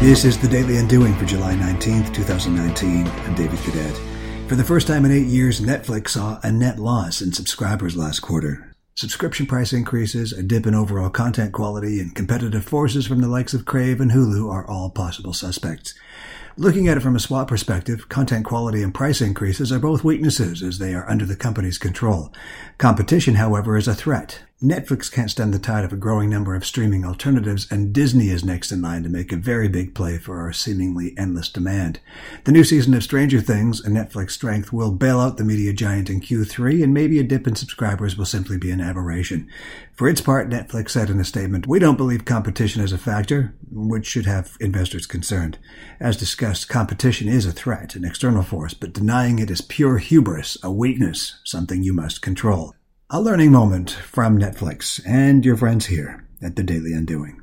This is the Daily Undoing for July 19th, 2019. I'm David Cadet. For the first time in eight years, Netflix saw a net loss in subscribers last quarter. Subscription price increases, a dip in overall content quality, and competitive forces from the likes of Crave and Hulu are all possible suspects. Looking at it from a SWOT perspective, content quality and price increases are both weaknesses as they are under the company's control. Competition, however, is a threat. Netflix can't stand the tide of a growing number of streaming alternatives, and Disney is next in line to make a very big play for our seemingly endless demand. The new season of Stranger Things, a Netflix strength, will bail out the media giant in Q3, and maybe a dip in subscribers will simply be an aberration. For its part, Netflix said in a statement, We don't believe competition is a factor, which should have investors concerned. As discussed, competition is a threat, an external force, but denying it is pure hubris, a weakness, something you must control. A learning moment from Netflix and your friends here at the Daily Undoing.